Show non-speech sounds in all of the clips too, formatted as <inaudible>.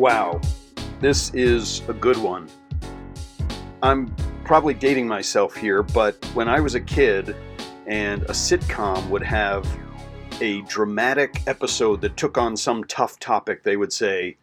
Wow, this is a good one. I'm probably dating myself here, but when I was a kid and a sitcom would have a dramatic episode that took on some tough topic, they would say,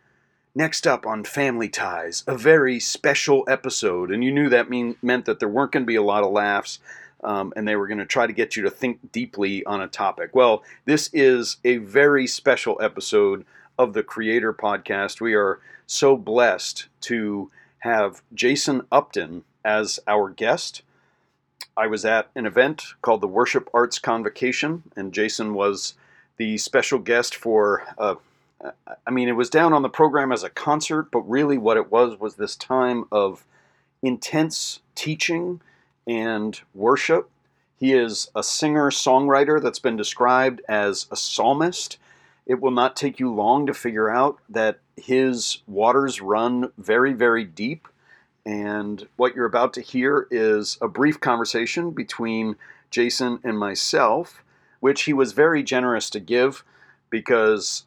Next up on Family Ties, a very special episode. And you knew that mean, meant that there weren't going to be a lot of laughs um, and they were going to try to get you to think deeply on a topic. Well, this is a very special episode of the Creator Podcast. We are so blessed to have Jason Upton as our guest. I was at an event called the Worship Arts Convocation, and Jason was the special guest for. Uh, I mean, it was down on the program as a concert, but really what it was was this time of intense teaching and worship. He is a singer songwriter that's been described as a psalmist. It will not take you long to figure out that his waters run very, very deep. And what you're about to hear is a brief conversation between Jason and myself, which he was very generous to give because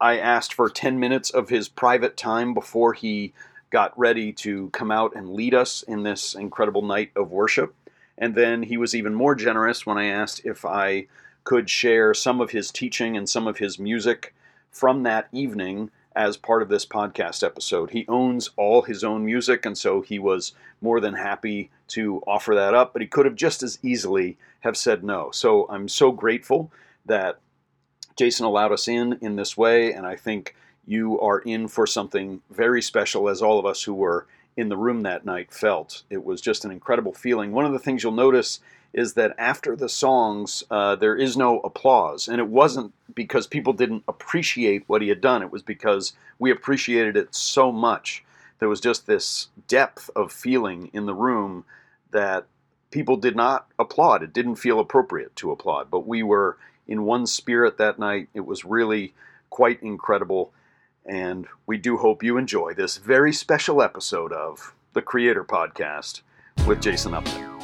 I asked for 10 minutes of his private time before he got ready to come out and lead us in this incredible night of worship. And then he was even more generous when I asked if I could share some of his teaching and some of his music from that evening as part of this podcast episode. He owns all his own music, and so he was more than happy to offer that up, but he could have just as easily have said no. So I'm so grateful that Jason allowed us in in this way, and I think you are in for something very special, as all of us who were in the room that night felt. It was just an incredible feeling. One of the things you'll notice is that after the songs, uh, there is no applause. And it wasn't because people didn't appreciate what he had done, it was because we appreciated it so much. There was just this depth of feeling in the room that people did not applaud. It didn't feel appropriate to applaud, but we were in one spirit that night. It was really quite incredible. And we do hope you enjoy this very special episode of the Creator Podcast with Jason Upton.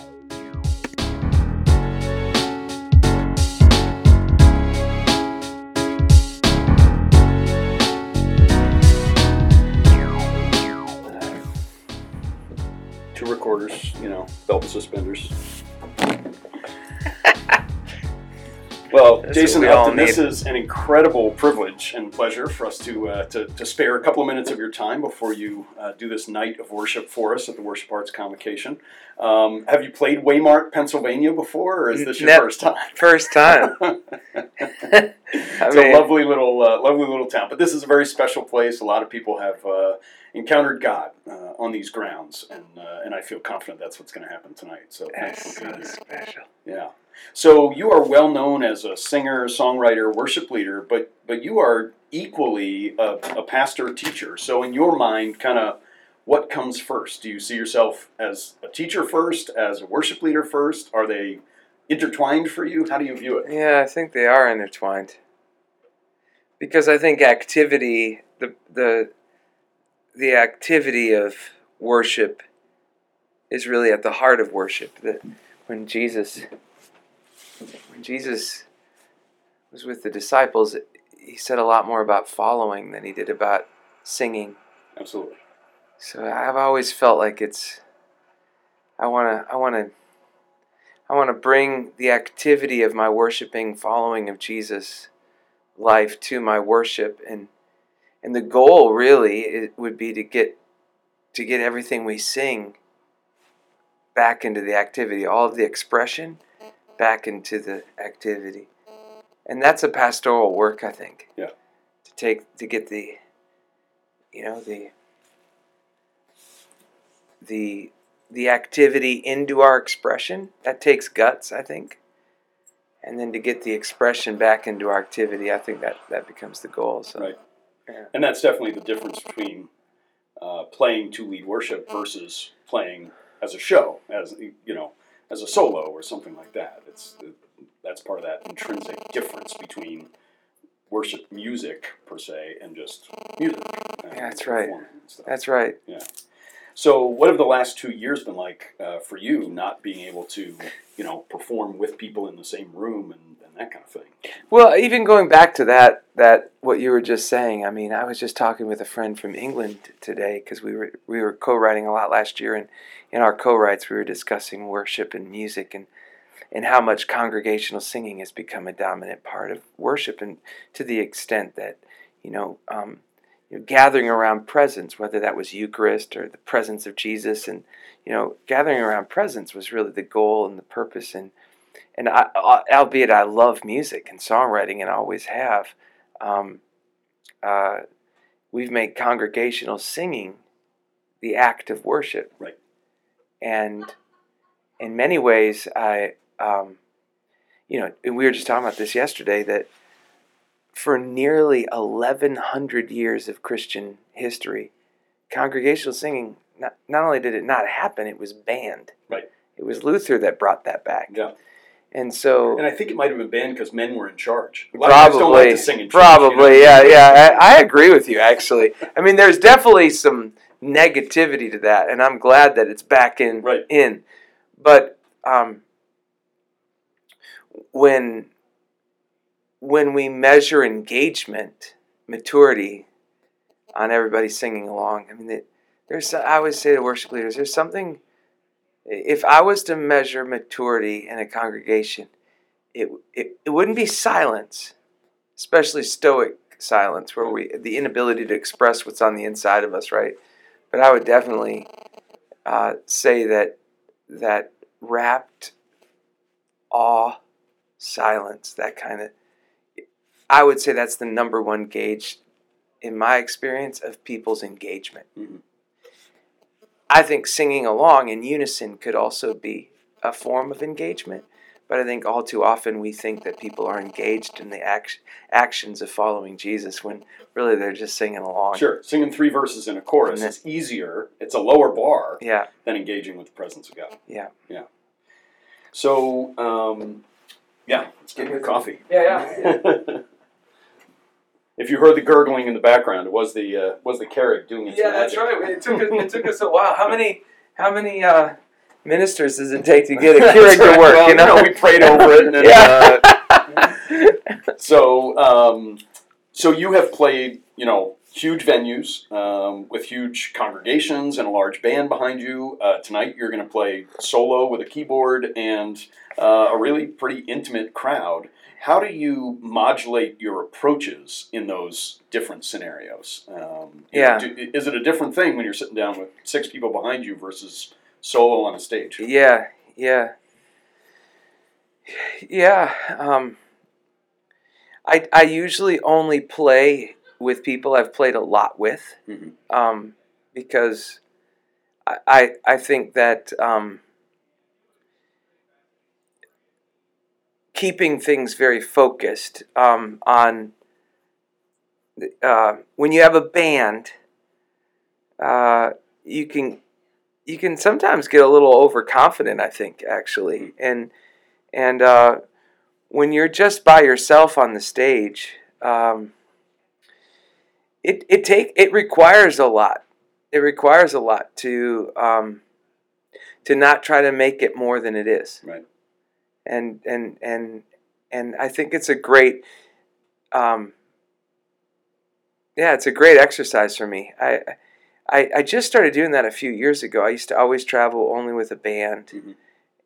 Recorders, you know, belt and suspenders. <laughs> Well, That's Jason we Upton, this is an incredible privilege and pleasure for us to, uh, to, to spare a couple of minutes of your time before you uh, do this night of worship for us at the Worship Arts Convocation. Um, have you played Waymart, Pennsylvania before, or is this your Ne- first time? First time. <laughs> <laughs> I it's mean, a lovely little, uh, lovely little town. But this is a very special place. A lot of people have uh, encountered God uh, on these grounds, and uh, and I feel confident that's what's going to happen tonight. So that's so here. special. Yeah. So you are well known as a singer, songwriter, worship leader, but but you are equally a, a pastor teacher. So in your mind, kind of what comes first? Do you see yourself as a teacher first, as a worship leader first? Are they intertwined for you? How do you view it? Yeah, I think they are intertwined. Because I think activity, the the the activity of worship is really at the heart of worship. That when Jesus when Jesus was with the disciples, he said a lot more about following than he did about singing. Absolutely. So I've always felt like it's I want to I want to I want to bring the activity of my worshiping following of Jesus life to my worship. And and the goal really it would be to get to get everything we sing back into the activity all of the expression back into the activity. And that's a pastoral work I think. Yeah. to take to get the you know the the the activity into our expression. That takes guts i think and then to get the expression back into our activity i think that that becomes the goal so Right. yeah. And that's definitely the difference between uh, playing to lead worship versus playing as a show, as you know, as a solo or something like that. It's that's part of that intrinsic difference between worship music per se and just music. Yeah, that's right. performing and stuff. that's right So, what have the last two years been like uh, for you, not being able to, you know, perform with people in the same room and, and that kind of thing. Well, even going back to that, that what you were just saying. I mean, I was just talking with a friend from England today because we were we were co-writing a lot last year, and in our co-writes we were discussing worship and music and and how much congregational singing has become a dominant part of worship, and to the extent that you know. Um, you know, gathering around presence, whether that was Eucharist or the presence of Jesus, and you know, gathering around presence was really the goal and the purpose. And and I, albeit I love music and songwriting and always have, um, uh, we've made congregational singing the act of worship. Right. And in many ways, I, um, you know, we were just talking about this yesterday that for nearly 1100 years of Christian history, congregational singing, not, not only did it not happen, it was banned. Right. It was Luther that brought that back. Yeah. And so, and I think it might have been banned because men were in charge. Probably, like sing probably, you know? yeah, yeah. I, I, agree with you. Actually, I mean, there's definitely some negativity to that, and I'm glad that it's back in. Right. In, but um, when when we measure engagement, maturity, on everybody singing along, I mean, there's. I always say to worship leaders, there's something if I was to measure maturity in a congregation, it, it, it wouldn't be silence, especially stoic silence, where we the inability to express what's on the inside of us, right? But I would definitely uh, say that that rapt awe, silence, that kind of. I would say that's the number one gauge, in my experience, of people's engagement. Mm-hmm. I think singing along in unison could also be a form of engagement. But I think all too often we think that people are engaged in the act- actions of following Jesus when really they're just singing along. Sure, singing three verses in a chorus is easier. It's a lower bar yeah. than engaging with the presence of God. Yeah. Yeah. So, um, yeah, let's get your coffee. Yeah, yeah. <laughs> If you heard the gurgling in the background, it was the uh, was the Keurig doing its Yeah, magic. that's right. It took us, it took us a <laughs> while. How many how many uh, ministers does it take to get a Keurig right. to work? Well, you know? we prayed over it. And, yeah. uh, <laughs> so, um, so you have played, you know, huge venues um, with huge congregations and a large band behind you. Uh, tonight, you're going to play solo with a keyboard and uh, a really pretty intimate crowd. How do you modulate your approaches in those different scenarios? Um, Yeah. know, do- is it a different thing when you're sitting down with six people behind you versus solo on a stage? Yeah, yeah, yeah. Um, I I usually only play with people I've played a lot with, Mhm. um, because I, I I think that keeping things very focused um, on uh, when you have a band, uh, you can you can sometimes get a little overconfident. I think actually, and and uh, when you're just by yourself on the stage, um, it it take it requires a lot. It requires a lot to um, to not try to make it more than it is. Right. And and and and I think it's a great. Um, yeah, it's a great exercise for me. I, I I just started doing that a few years ago. I used to always travel only with a band, Mhm.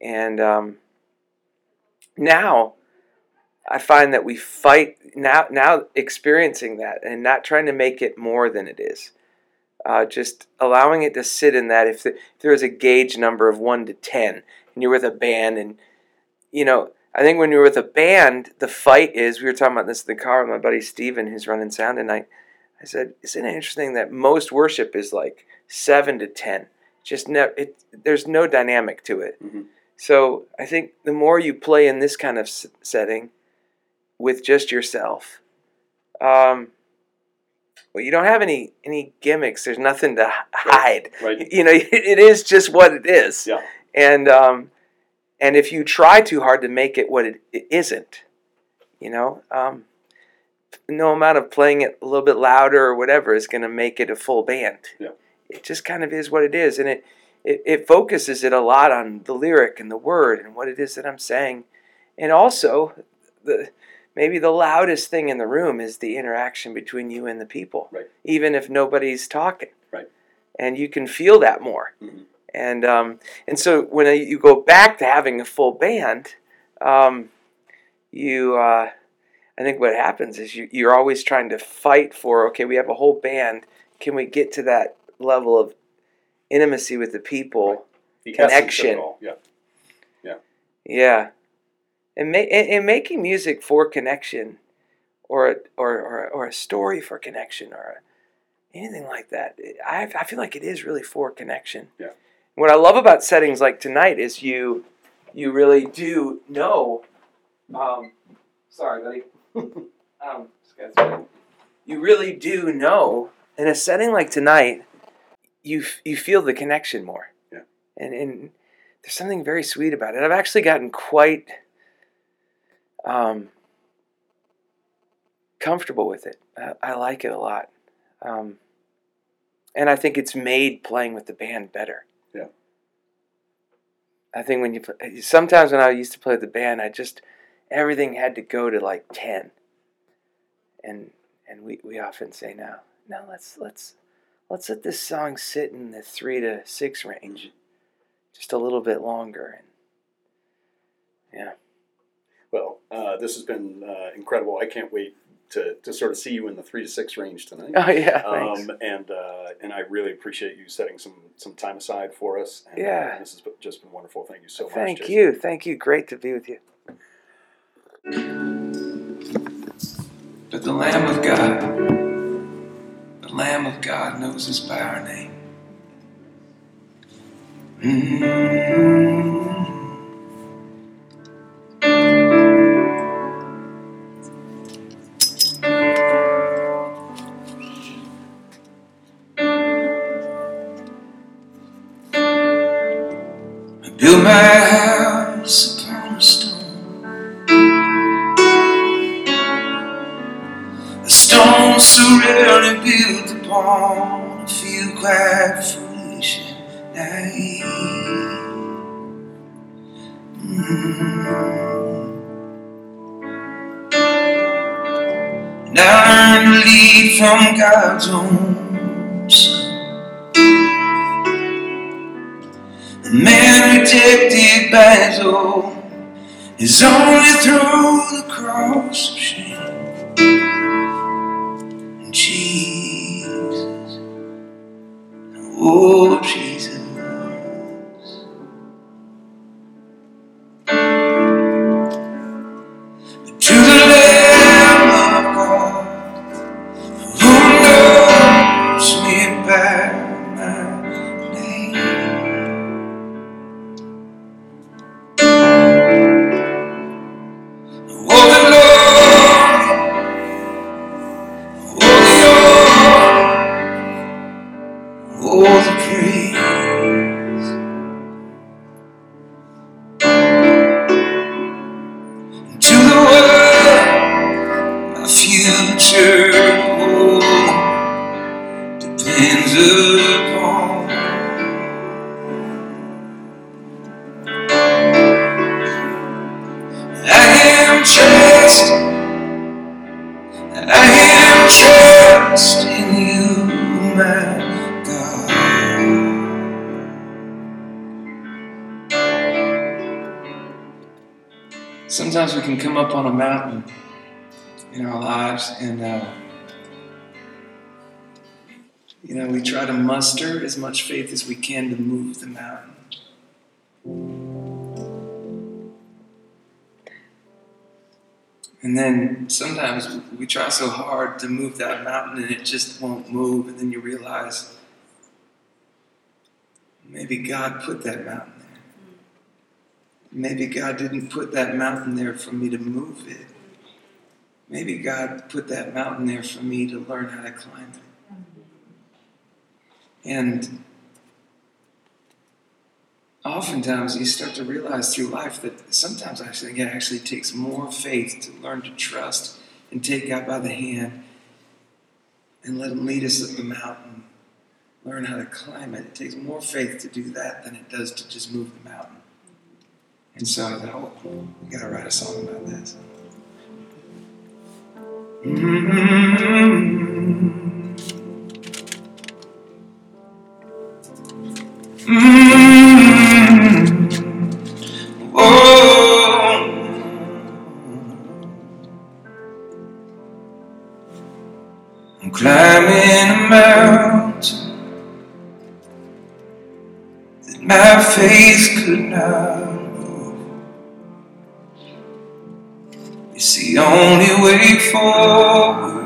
and um, now I find that we fight now. Now experiencing that and not trying to make it more than it is, uh, just allowing it to sit in that. If, the, if there is a gauge number of one to ten, and you're with a band, and you know, I think when you're with a band, the fight is. We were talking about this in the car with my buddy Steven, who's running sound tonight. I said, "Isn't it interesting that most worship is like seven to ten? Just it, there's no dynamic to it. Mhm. So I think the more you play in this kind of setting, with just yourself, um, well, you don't have any any gimmicks. There's nothing to hide. Right. <laughs> You know, <laughs> it is just what it is. Yeah. And um, and if you try too hard to make it what it, it isn't, you know, um, no amount of playing it a little bit louder or whatever is going to make it a full band. Yeah. It just kind of is what it is, and it, it it focuses it a lot on the lyric and the word and what it is that I'm saying, and also the maybe the loudest thing in the room is the interaction between you and the people, Right. even if nobody's talking. Right. And you can feel that more. Mhm. And um, and so when you go back to having a full band, um, you uh, I think what happens is you, you're always trying to fight for okay, we have a whole band. Can we get to that level of intimacy with the people? Right. The Connection. all, Yeah. Yeah, and, ma- and, and making music for connection, or a, or, or or a story for connection, or anything like that. I I feel like it is really for connection. Yeah. What I love about settings like tonight is you you really do know. Um, sorry, buddy. <laughs> um, you really do know in a setting like tonight. You f- you feel the connection more. Yeah. And and there's something very sweet about it. I've actually gotten quite um, comfortable with it. I, I like it a lot. Um, and I think it's made playing with the band better. Yeah. I think when you play, sometimes when I used to play the band, I just everything had to go to like ten, and and we, we often say now, no, let's let's let's let this song sit in the three to six range, just a little bit longer, and yeah. Well, uh, this has been uh, incredible. I can't wait to, to sort of see you in the three to six range tonight. Oh yeah, thanks. Um, and uh, and I really appreciate you setting some some time aside for us. And, Yeah. uh, this has just been wonderful. Thank you so much. Thank Jason. you, thank you. Great to be with you. But the Lamb of God, the Lamb of God knows us by our name. Mm. My house upon a stone. A stone so rarely built upon a field quite foolish and naive. I learned to lead from God's own Son. A man rejected by own is only through lives, and uh, you know we try to muster as much faith as we can to move the mountain. And then sometimes we try so hard to move that mountain and it just won't move. And then you realize maybe God put that mountain there. Maybe God didn't put that mountain there for me to move it. Maybe God put that mountain there for me to learn how to climb it. And oftentimes you start to realize through life that sometimes I think it actually takes more faith to learn to trust and take God by the hand and let Him lead us up the mountain, learn how to climb it. It takes more faith to do that than it does to just move the mountain. And so I thought, oh, we gotta write a song about this. Mm-hmm. I'm climbing a mountain that my faith could not the only way forward.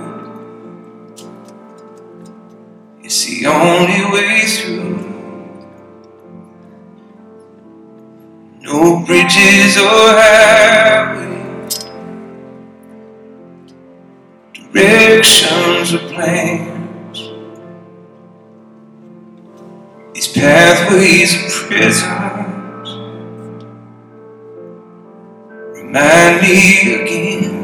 It's the only way through. No bridges or highways. directions or plans. These pathways are prisons remind me again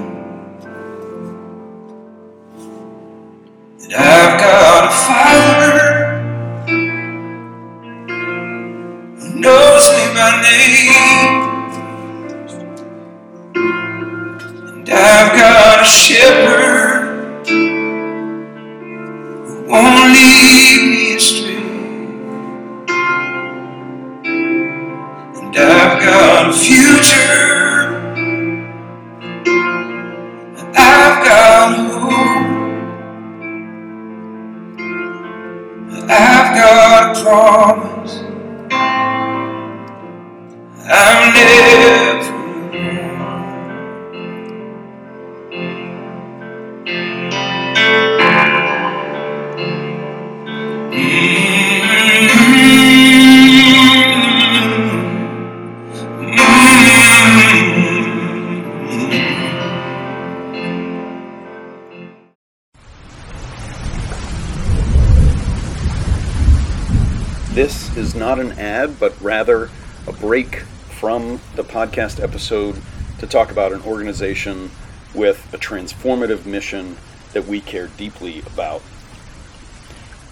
podcast episode to talk about an organization with a transformative mission that we care deeply about.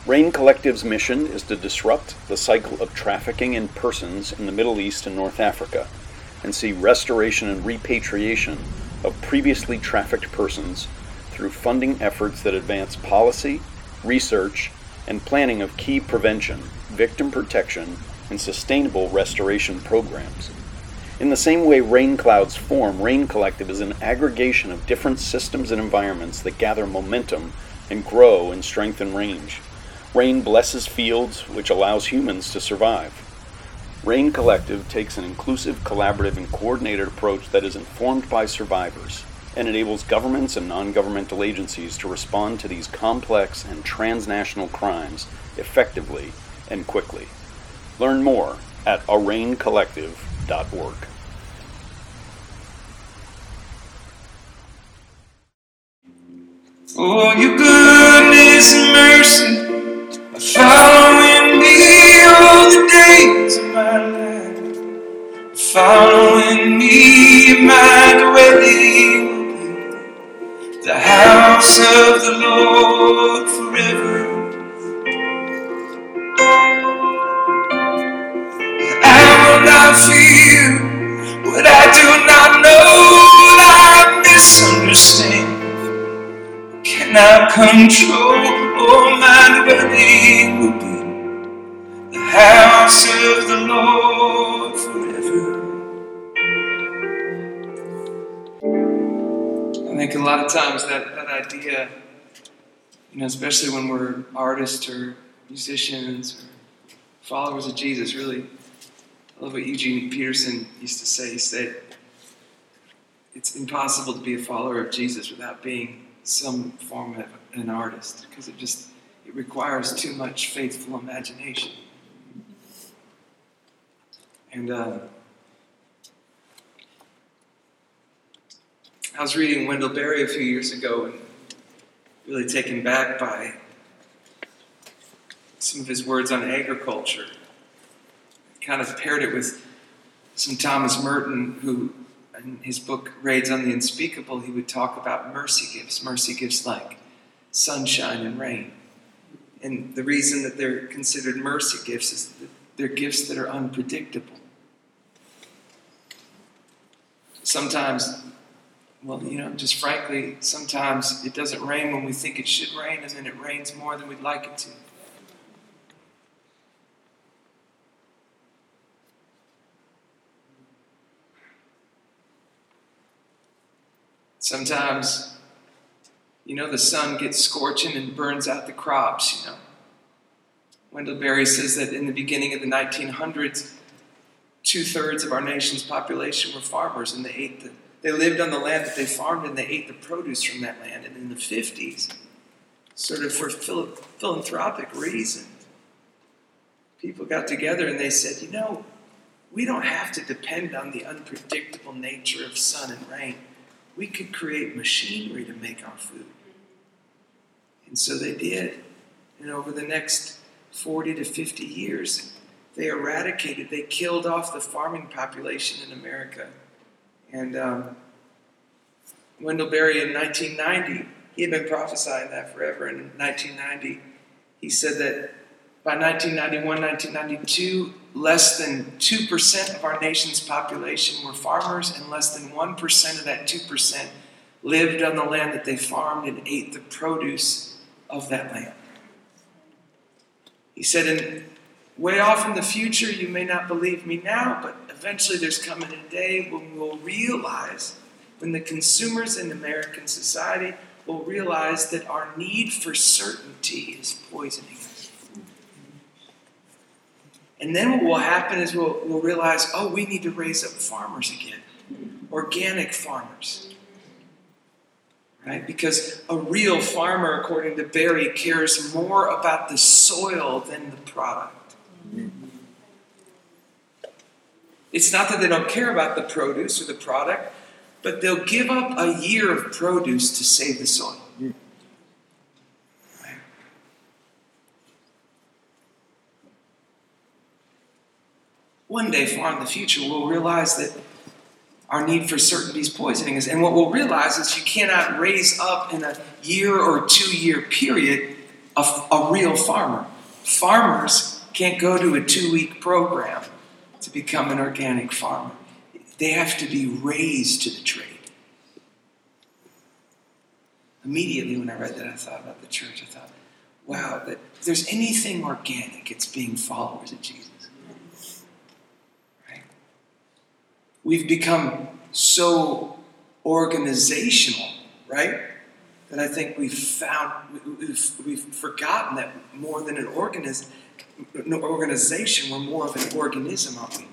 Rain Collective's mission is to disrupt the cycle of trafficking in persons in the Middle East and North Africa and see restoration and repatriation of previously trafficked persons through funding efforts that advance policy, research, and planning of key prevention, victim protection, and sustainable restoration programs. In the same way rain clouds form, Rain Collective is an aggregation of different systems and environments that gather momentum and grow in strength and range. Rain blesses fields, which allows humans to survive. Rain Collective takes an inclusive, collaborative, and coordinated approach that is informed by survivors and enables governments and non governmental agencies to respond to these complex and transnational crimes effectively and quickly. Learn more at araincollective.org. For your goodness and mercy are following me all the days of my life. Following me, my dwelling the house of the Lord forever. Fear what I do not know, I misunderstand cannot control. Oh, my dwelling will be the house of the Lord forever. I think a lot of times that, that idea, you know, especially when we're artists or musicians or followers of Jesus, really, I love what Eugene Peterson used to say. He said, it's impossible to be a follower of Jesus without being some form of an artist because it just it requires too much faithful imagination. And uh, I was reading Wendell Berry a few years ago and really taken back by some of his words on agriculture. Kind of paired it with some Thomas Merton, who in his book Raids on the Unspeakable, he would talk about mercy gifts, mercy gifts like sunshine and rain. And the reason that they're considered mercy gifts is that they're gifts that are unpredictable. Sometimes well, you know, just frankly, sometimes it doesn't rain when we think it should rain, and then it rains more than we'd like it to. Sometimes, you know, the sun gets scorching and burns out the crops, you know. Wendell Berry says that in the beginning of the 1900s, two thirds of our nation's population were farmers, and they ate the they lived on the land that they farmed and they ate the produce from that land. And in the 50s, sort of for philanthropic reasons, people got together and they said, you know, we don't have to depend on the unpredictable nature of sun and rain. We could create machinery to make our food. And so they did. And over the next 40 to 50 years, they eradicated, they killed off the farming population in America. And um, Wendell Berry in 1990, he had been prophesying that forever. And in 1990, he said that by 1991, 1992, less than 2% of our nation's population were farmers, and less than 1% of that 2% lived on the land that they farmed and ate the produce of that land. He said, in way off in the future, you may not believe me now, but eventually there's coming a day when we'll realize, when the consumers in American society will realize that our need for certainty is poisoning. And then what will happen is we'll, we'll realize, oh, we need to raise up farmers again, organic farmers. Right? Because a real farmer, according to Berry, cares more about the soil than the product. It's not that they don't care about the produce or the product, but they'll give up a year of produce to save the soil. One day, far in the future, we'll realize that our need for certainty is poisoning us. And what we'll realize is you cannot raise up in a year or two year period a, a real farmer. Farmers can't go to a two week program to become an organic farmer. They have to be raised to the trade. Immediately, when I read that, I thought about the church. I thought, wow, that if there's anything organic, it's being followers of Jesus. We've become so organizational, right? That I think we've found, we've, we've forgotten that more than an organism, no organization, we're more of an organism, aren't we?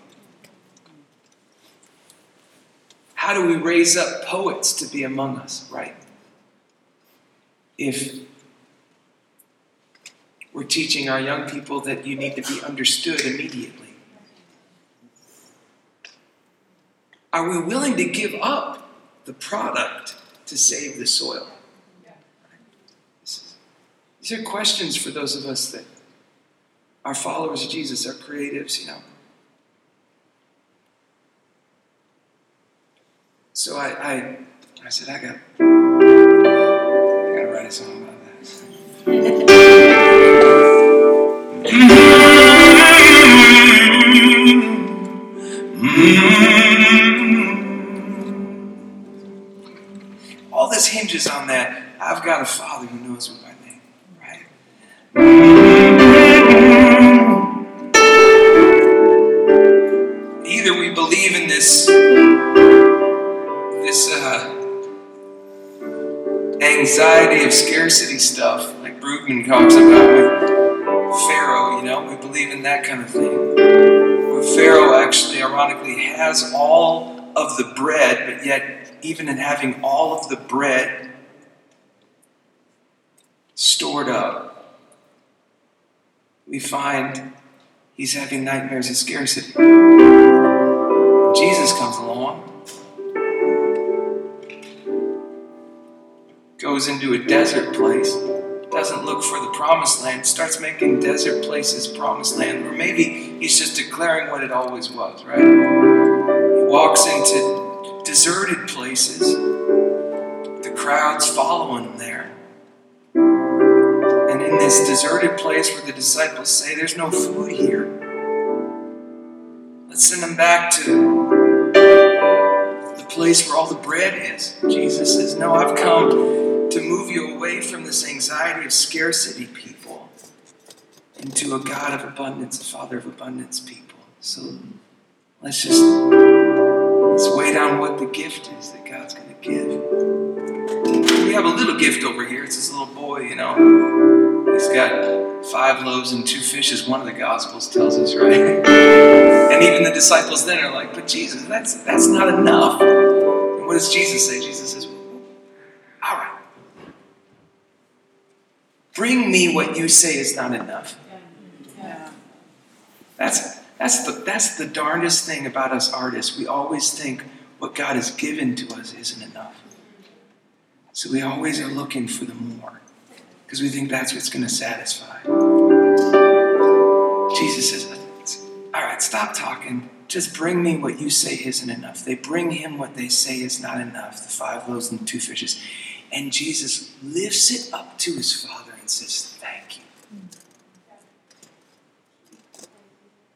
How do we raise up poets to be among us, right? If we're teaching our young people that you need to be understood immediately. Are we willing to give up the product to save the soil? These are questions for those of us that are followers of Jesus, are creatives, you know. So I, I, I said, I got, I got to write a song about that. <laughs> On that. I've got a father who knows me by name, right? Either we believe in this, this uh, anxiety of scarcity stuff, like Brueggemann talks about with Pharaoh, you know, we believe in that kind of thing. Where Pharaoh actually, ironically, has all of the bread, but yet, even in having all of the bread stored up, we find he's having nightmares of scarcity. Jesus comes along, goes into a desert place, doesn't look for the promised land, starts making desert places promised land, or maybe he's just declaring what it always was, right? Walks into deserted places, the crowds following him there. And in this deserted place where the disciples say, There's no food here, let's send them back to the place where all the bread is. Jesus says, No, I've come to move you away from this anxiety of scarcity people into a God of abundance, a Father of abundance people. So let's just let's wait on what the gift is that God's going to give. We have a little gift over here. It's this little boy, you know. He's got five loaves and two fishes. One of the Gospels tells us, right? And even the disciples then are like, "But Jesus, that's that's not enough." And what does Jesus say? Jesus says, "All right, bring me what you say is not enough." That's that's the that's the darndest thing about us artists. We always think what God has given to us isn't enough. So we always are looking for the more. Because we think that's what's going to satisfy. Jesus says, All right, stop talking. Just bring me what you say isn't enough. They bring him what they say is not enough the five loaves and the two fishes. And Jesus lifts it up to his Father and says, Thank you.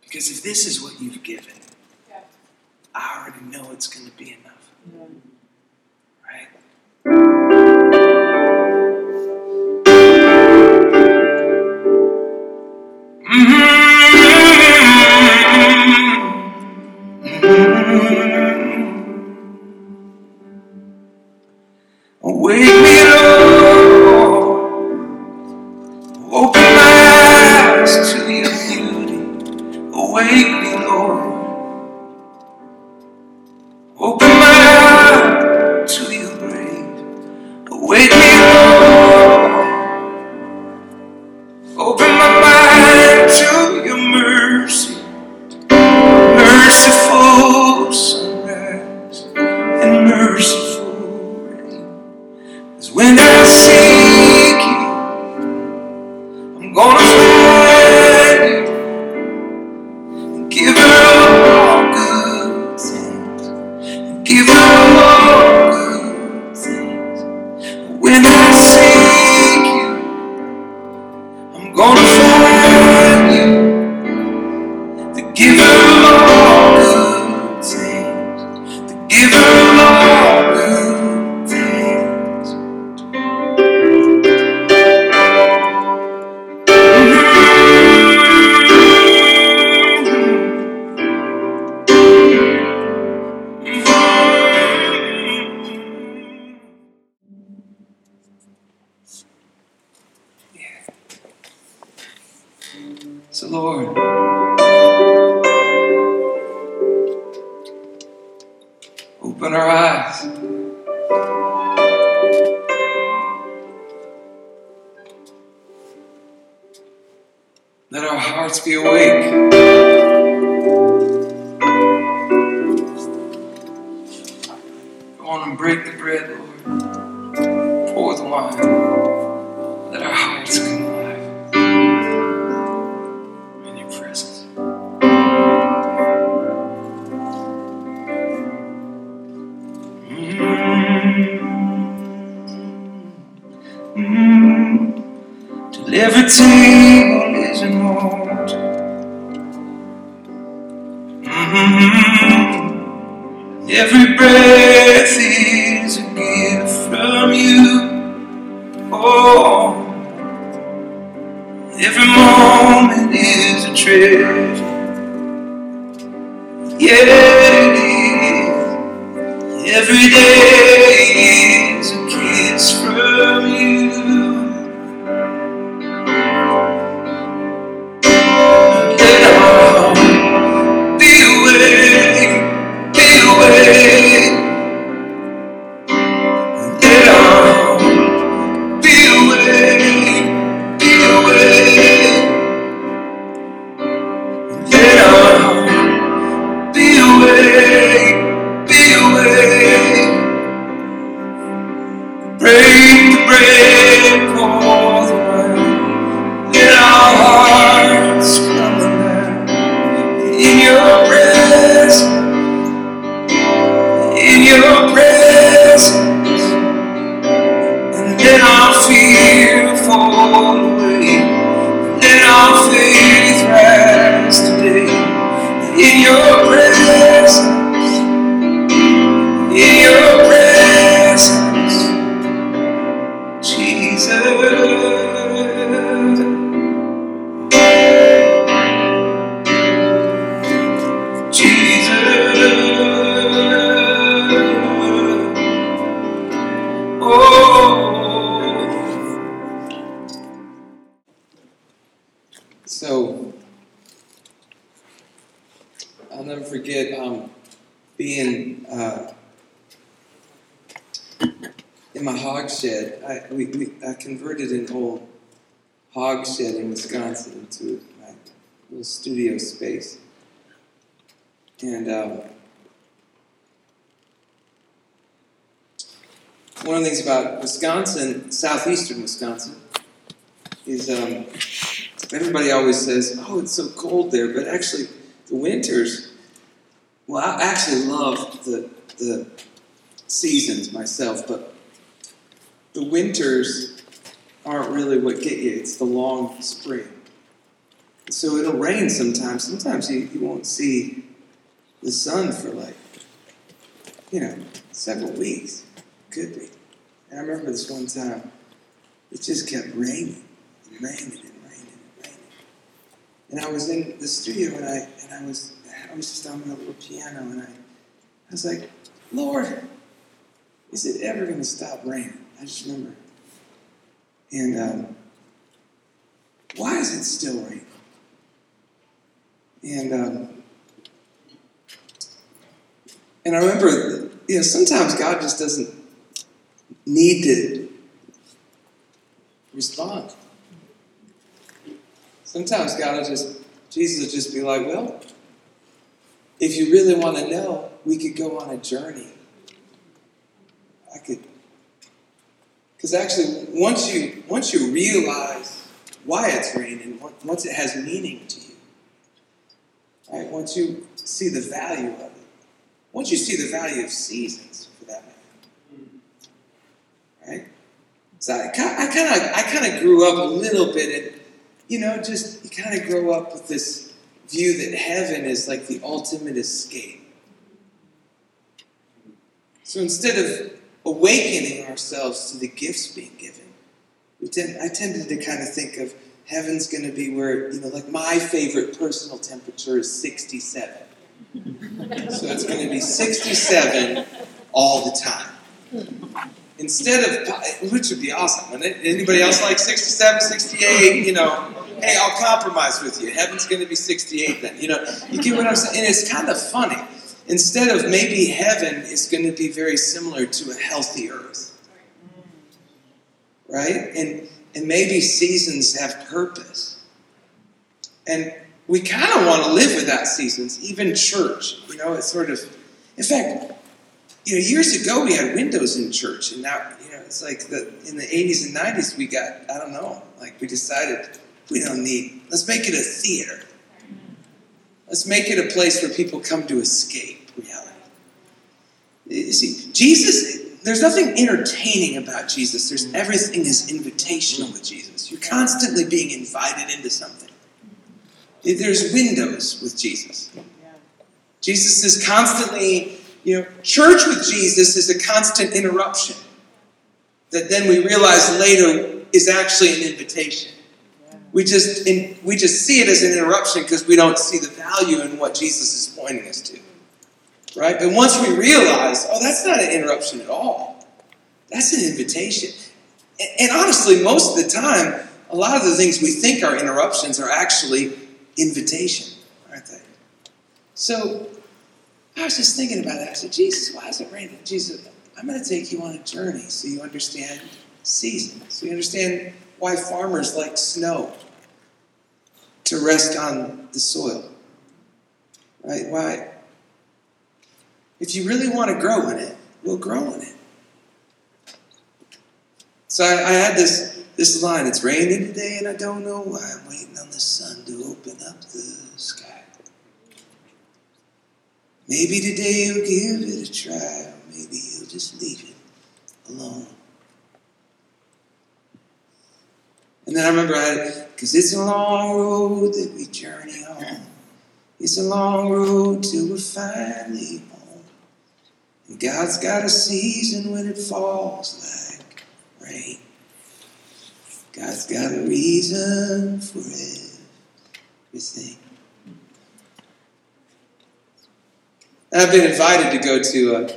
Because if this is what you've given, I already know it's going to be enough. Right? Wake Every moment is a treasure. Yeah, being uh, in my hog shed. I, we, we, I converted an old hog shed in Wisconsin into my little studio space. And um, one of the things about Wisconsin, southeastern Wisconsin, is um, everybody always says, "Oh, it's so cold there," but actually, the winters. Well, I actually love the the seasons myself, but the winters aren't really what get you. It's the long spring. So it'll rain sometimes. Sometimes you, you won't see the sun for like, you know, several weeks. Could be. And I remember this one time, it just kept raining and raining and raining and raining. And I was in the studio and I and I was I was just on my little piano and I I was like, Lord, is it ever going to stop raining? I just remember. And um, why is it still raining? And um, and I remember, you know, sometimes God just doesn't need to respond. Sometimes God will just, Jesus will just be like, well, if you really want to know, we could go on a journey. I could, because actually, once you once you realize why it's raining, once it has meaning to you, right? Once you see the value of it, once you see the value of seasons, for that matter, right? So I kind of I kind of grew up a little bit, and you know, just you kind of grow up with this view that heaven is like the ultimate escape. So instead of awakening ourselves to the gifts being given, we tend, I tended to kind of think of heaven's going to be where, you know, like my favorite personal temperature is 67. so it's going to be 67 all the time. Instead of, which would be awesome. Anybody else like 67, 68, you know, hey, I'll compromise with you. Heaven's going to be 68 then. You know, you get what I'm saying? And it's kind of funny. Instead of maybe heaven is going to be very similar to a healthy earth. Right? And and maybe seasons have purpose. And we kind of want to live without seasons, even church. You know, it's sort of in fact, you know, years ago we had windows in church, and now, you know, it's like the in the 80s and 90s we got, I don't know, like we decided we don't need, let's make it a theater. Let's make it a place where people come to escape reality. You see, Jesus, there's nothing entertaining about Jesus. There's everything is invitational with Jesus. You're constantly being invited into something. There's windows with Jesus. Jesus is constantly, you know, church with Jesus is a constant interruption that then we realize later is actually an invitation. We just in, we just see it as an interruption because we don't see the value in what Jesus is pointing us to. Right? But once we realize, oh, that's not an interruption at all. That's an invitation. And, and honestly, most of the time, a lot of the things we think are interruptions are actually invitation, aren't they? So I was just thinking about that. I said, Jesus, why is it raining? Jesus, I'm going to take you on a journey so you understand seasons, so you understand why farmers like snow to rest on the soil. Right? Why? If you really want to grow in it, we'll grow in it. So I, I had this this line. It's raining today, and I don't know why. I'm waiting on the sun to open up the sky. Maybe today he'll give it a try, or maybe he'll just leave it alone. And then I remember I had, because it's a long road that we journey on. It's a long road till we're finally home. And God's got a season when it falls like rain. God's got a reason for everything. And I've been invited to go to uh,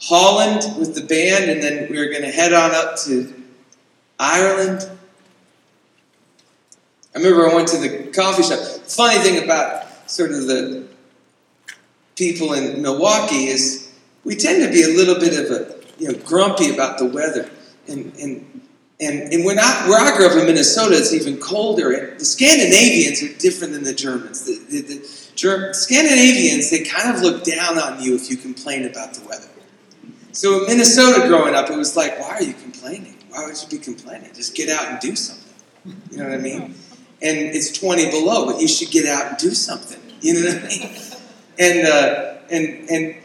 Holland with the band, and then we were going to head on up to Ireland. I remember I went to the coffee shop. Funny thing about sort of the people in Milwaukee is we tend to be a little bit of a you know grumpy about the weather, and and and, and when I, where I grew up in Minnesota, it's even colder. The Scandinavians are different than the Germans. The, the, the Scandinavians they kind of look down on you if you complain about the weather. So in Minnesota, growing up, it was like, why are you complaining? Why would you be complaining? Just get out and do something. You know what I mean? And it's 20 below, but you should get out and do something. You know what I mean? And uh, and and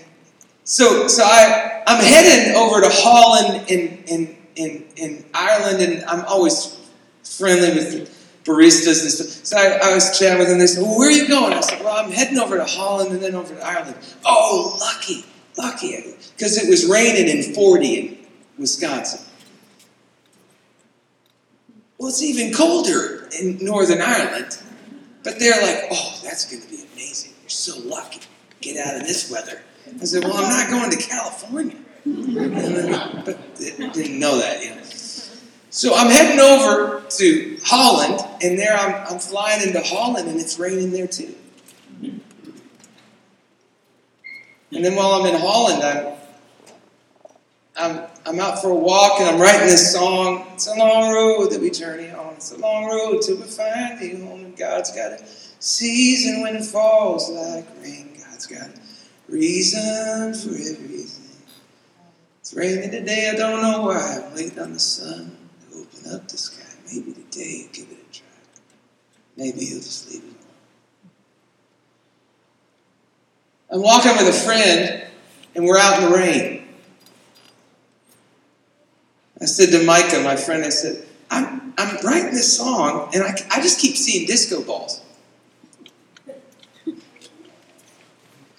so so I I'm heading over to Holland in in in, in Ireland, and I'm always friendly with baristas and stuff. So I, I was chatting with them. They said, "Well, where are you going?" I said, "Well, I'm heading over to Holland and then over to Ireland." Oh, lucky, lucky, because it was raining in 40 in Wisconsin. Well, it's even colder in Northern Ireland, but they're like, "Oh, that's going to be amazing. You're so lucky. Get out of this weather." I said, "Well, I'm not going to California." <laughs> but didn't know that, you know. So I'm heading over to Holland, and there I'm, I'm flying into Holland, and it's raining there too. And then while I'm in Holland, I'm I'm, I'm out for a walk and I'm writing this song. It's a long road that we journey on. It's a long road till we find the home. And God's got a season when it falls like rain. God's got a reason for everything. It's raining today, I don't know why. I'm waiting on the sun to open up the sky. Maybe today give it a try. Maybe he'll just leave it alone. I'm walking with a friend, and we're out in the rain. I said to Micah, my friend, I said, I'm, I'm writing this song, and I, I just keep seeing disco balls.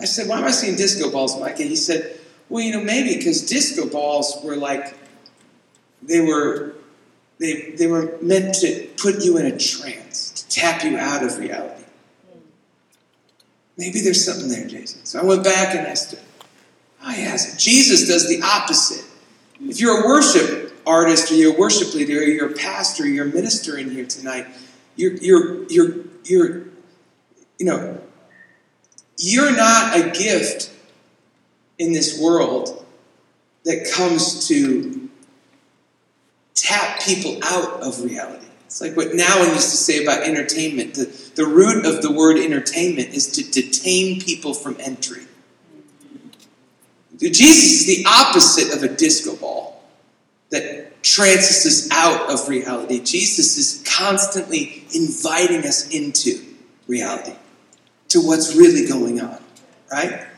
I said, Why am I seeing disco balls, Micah? He said, well, you know, maybe because disco balls were like they were they they were meant to put you in a trance, to tap you out of reality. Maybe there's something there, Jason. So I went back and I said, Oh yes, Jesus does the opposite. If you're a worship artist or you're a worship leader or you're a pastor or you're a minister in here tonight, you're you're you're you're you know you're not a gift in this world that comes to tap people out of reality. It's like what Nouwen used to say about entertainment. The, the root of the word entertainment is to detain people from entry. Jesus is the opposite of a disco ball that trances us out of reality. Jesus is constantly inviting us into reality, to what's really going on, right?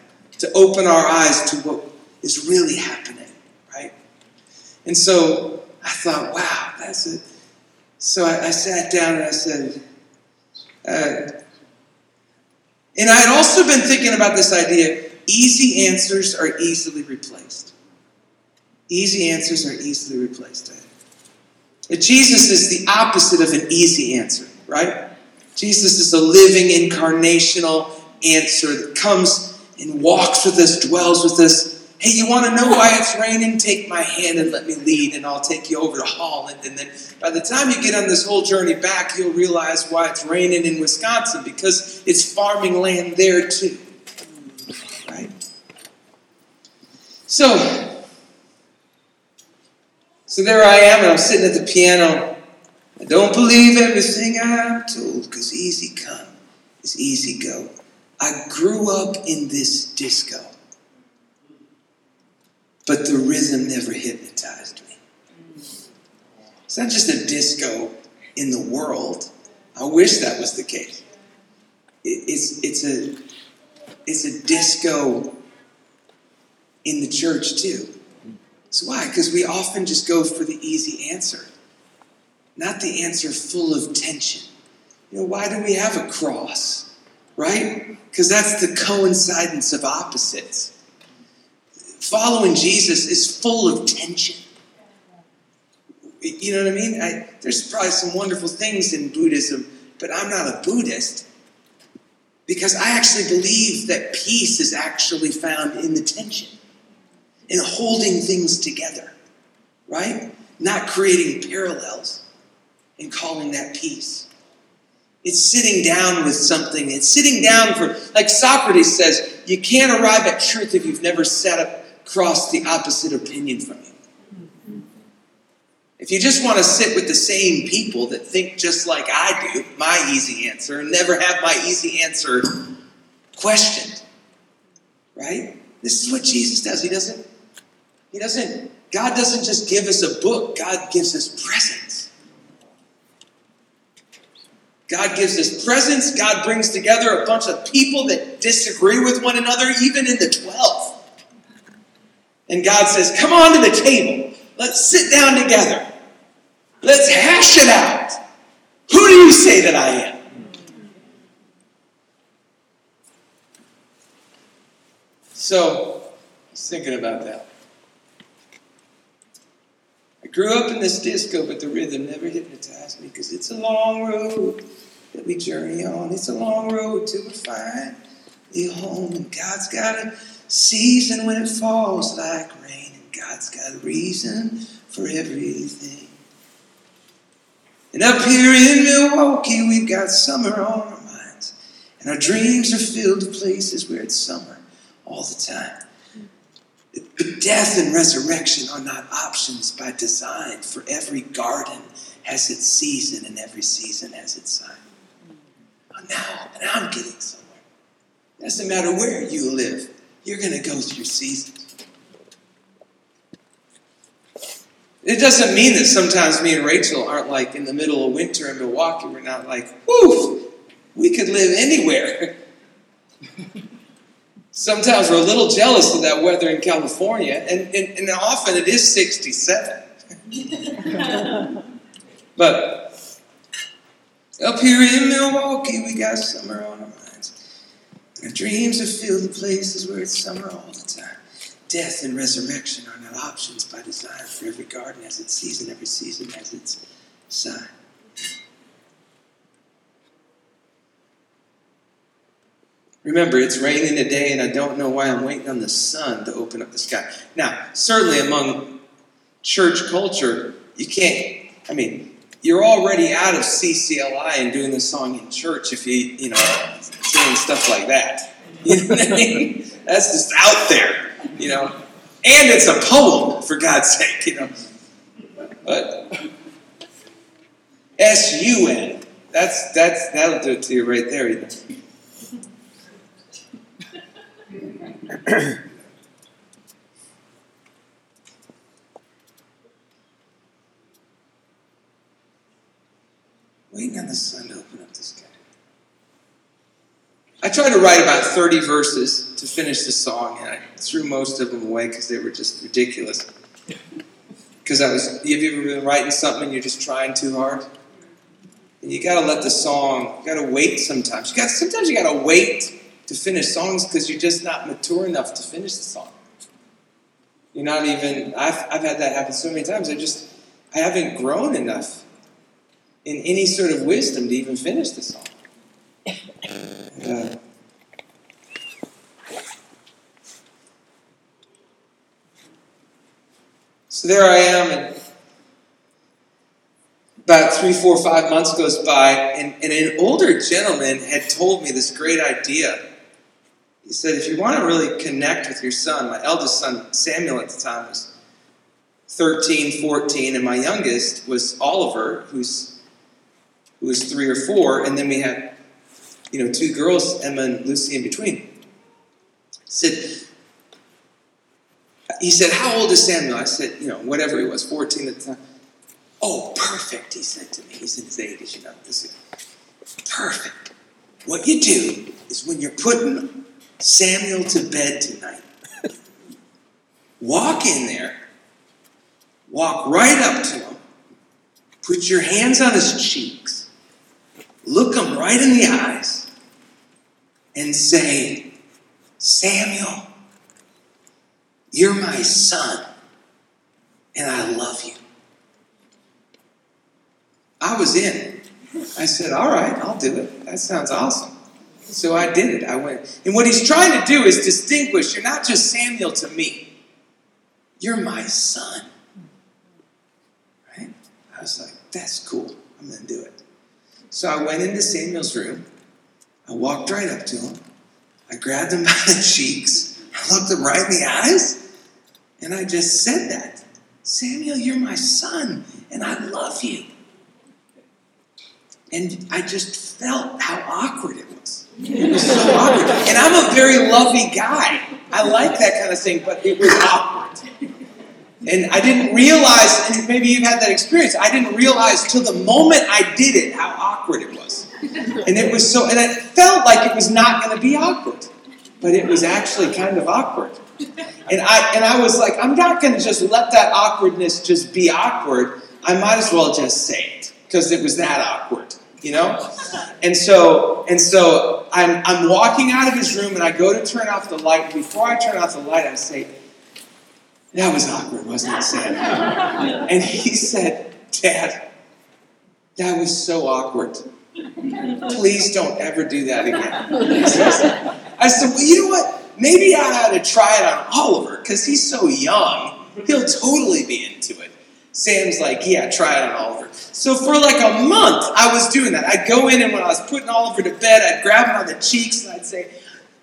to open our eyes to what is really happening, right? And so I thought, wow, that's it. So I, I sat down and I said, uh, and I had also been thinking about this idea easy answers are easily replaced. Easy answers are easily replaced. Eh? Jesus is the opposite of an easy answer, right? Jesus is a living incarnational answer that comes and walks with us, dwells with us. Hey, you want to know why it's raining? Take my hand and let me lead, and I'll take you over to Holland. And then by the time you get on this whole journey back, you'll realize why it's raining in Wisconsin because it's farming land there too. Right? So, so there I am, and I'm sitting at the piano. I don't believe everything I'm told because easy come is easy go. I grew up in this disco, but the rhythm never hypnotized me. It's not just a disco in the world. I wish that was the case. It's, it's, a, it's a disco in the church too. So why? Because we often just go for the easy answer, not the answer full of tension. You know, why do we have a cross? right? Because that's the coincidence of opposites. Following Jesus is full of tension. You know what I mean? I, there's probably some wonderful things in Buddhism, but I'm not a Buddhist because I actually believe that peace is actually found in the tension, in holding things together, right? Not creating parallels and calling that peace. It's sitting down with something. It's sitting down for, like Socrates says, you can't arrive at truth if you've never sat across the opposite opinion from you. If you just want to sit with the same people that think just like I do, my easy answer, and never have my easy answer questioned, right? This is what Jesus does. He doesn't, he doesn't, God doesn't just give us a book, God gives us presence. God gives us presence. God brings together a bunch of people that disagree with one another, even in the 12. And God says, Come on to the table. Let's sit down together. Let's hash it out. Who do you say that I am? So, I was thinking about that. Grew up in this disco, but the rhythm never hypnotized me because it's a long road that we journey on. It's a long road till we find the home. And God's got a season when it falls like rain, and God's got a reason for everything. And up here in Milwaukee, we've got summer on our minds, and our dreams are filled with places where it's summer all the time. But death and resurrection are not options by design, for every garden has its season, and every season has its sign. Now, now I'm getting somewhere. Doesn't matter where you live, you're going to go through seasons. It doesn't mean that sometimes me and Rachel aren't like in the middle of winter in Milwaukee. We're not like, whoo, we could live anywhere. <laughs> Sometimes we're a little jealous of that weather in California, and, and, and often it is 67. <laughs> but up here in Milwaukee, we got summer on our minds. Our dreams are filled with places where it's summer all the time. Death and resurrection are not options by design, for every garden has its season, every season has its sign. Remember, it's raining today, and I don't know why I'm waiting on the sun to open up the sky. Now, certainly among church culture, you can't, I mean, you're already out of CCLI and doing the song in church if you, you know, saying stuff like that. <laughs> You know what I mean? That's just out there, you know. And it's a poem, for God's sake, you know. But S U N. That's that's that'll do it to you right there. You know. Waiting on the sun to open up the sky. I tried to write about 30 verses to finish the song, and I threw most of them away because they were just ridiculous. <laughs> Because I was, have you ever been writing something and you're just trying too hard? And you gotta let the song, you gotta wait sometimes. You got sometimes you gotta wait to finish songs because you're just not mature enough to finish the song. You're not even, I've, I've had that happen so many times. I just, I haven't grown enough in any sort of wisdom to even finish the song. Uh, so there I am, and about three, four, five months goes by, and, and an older gentleman had told me this great idea. He said, if you want to really connect with your son, my eldest son, Samuel at the time, was 13, 14, and my youngest was Oliver, who's who was three or four, and then we had, you know, two girls, Emma and Lucy, in between. He said, he said, how old is Samuel? I said, you know, whatever he was, 14 at the time. Oh, perfect, he said to me. He's in his 80s, you know. This is perfect. What you do is when you're putting Samuel to bed tonight, walk in there, walk right up to him, put your hands on his cheeks, look him right in the eyes, and say, Samuel, you're my son, and I love you. I was in. I said, All right, I'll do it. That sounds awesome. So I did it. I went. And what he's trying to do is distinguish you're not just Samuel to me, you're my son. Right? I was like, That's cool. I'm going to do it. So I went into Samuel's room. I walked right up to him. I grabbed him <laughs> by the cheeks. I looked him right in the eyes. And I just said that Samuel, you're my son, and I love you. And I just felt how awkward it And I'm a very lovey guy. I like that kind of thing, but it was awkward. And I didn't realize, and maybe you've had that experience, I didn't realize till the moment I did it how awkward it was. And it was so, and it felt like it was not going to be awkward, but it was actually kind of awkward. And I, and I was like, I'm not going to just let that awkwardness just be awkward. I might as well just say it because it was that awkward, you know? And so, and so I'm, I'm walking out of his room and I go to turn off the light. Before I turn off the light, I say, that was awkward, wasn't it, Sam? And he said, Dad, that was so awkward. Please don't ever do that again. I said, Well, you know what? Maybe I ought to try it on Oliver because he's so young. He'll totally be into it. Sam's like, Yeah, try it on Oliver. So for like a month, I was doing that. I'd go in and when I was putting Oliver to bed, I'd grab him by the cheeks and I'd say,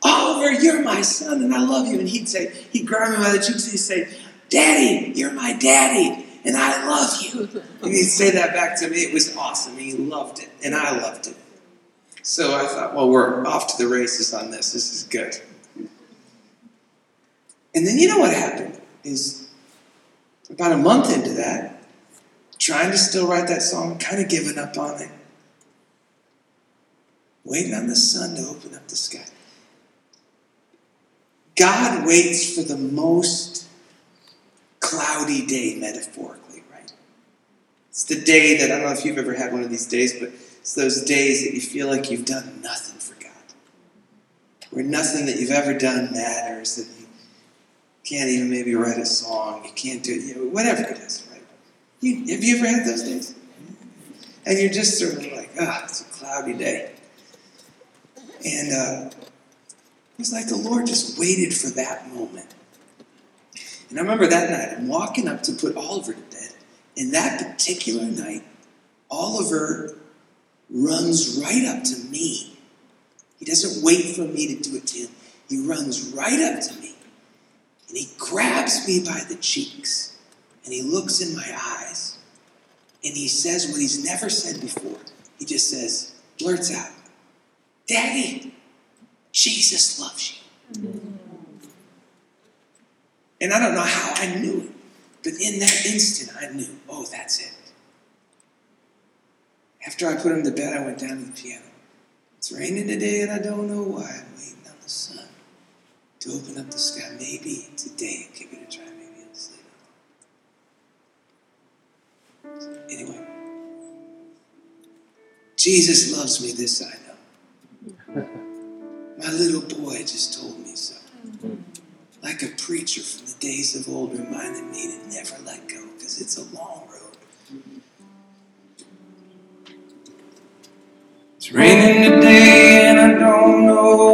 Oliver, you're my son and I love you. And he'd say, he'd grab me by the cheeks and he'd say, Daddy, you're my daddy and I love you. And he'd say that back to me. It was awesome. He loved it and I loved it. So I thought, well, we're off to the races on this. This is good. And then you know what happened is about a month into that, trying to still write that song, kind of giving up on it, waiting on the sun to open up the sky. God waits for the most cloudy day, metaphorically, right? It's the day that, I don't know if you've ever had one of these days, but it's those days that you feel like you've done nothing for God. Where nothing that you've ever done matters, can't even maybe write a song, you can't do it, you know, whatever it is, right? You, have you ever had those days? And you're just sort of like, ah, oh, it's a cloudy day. And uh, it's like the Lord just waited for that moment. And I remember that night, I'm walking up to put Oliver to bed. And that particular night, Oliver runs right up to me. He doesn't wait for me to do it to him. He runs right up to me. And he grabs me by the cheeks. And he looks in my eyes. And he says what he's never said before. He just says, blurts out, Daddy, Jesus loves you. And I don't know how I knew it, but in that instant I knew, oh, that's it. After I put him to bed, I went down to the piano. It's raining today and I don't know why. I'm to open up the sky. Maybe today, give it a try. Maybe sleep. Anyway, Jesus loves me, this I know. My little boy just told me so. Like a preacher from the days of old reminded me to never let go because it's a long road. It's raining today and I don't know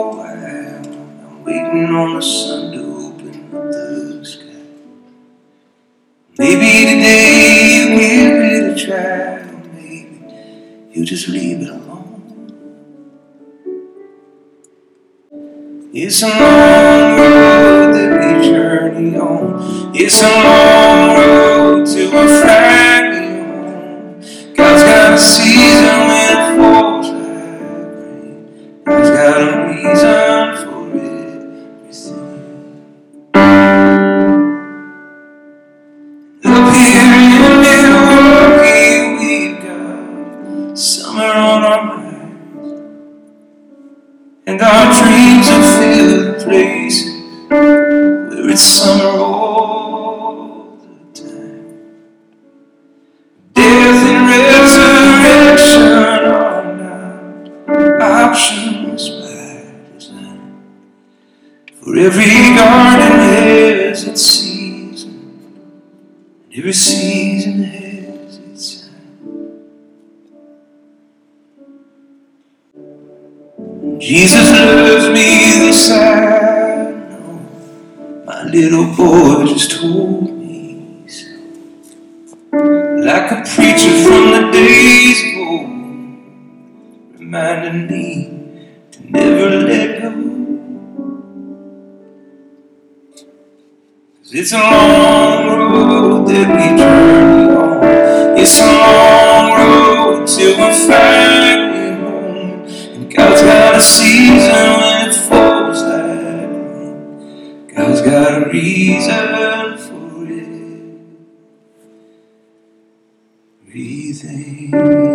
waiting on the sun to open up the sky. Maybe today you give it a. Or maybe you just leave it alone. It's a long road that we journey on. It's a long every season has its time. Jesus loves me, this I know. My little boy just told me so. Like a preacher from the days of old, reminding me to never let go. It's a long road that we journey on. It's a long road till we finally home. And God's got a season when it falls like rain. God's got a reason for it. Everything.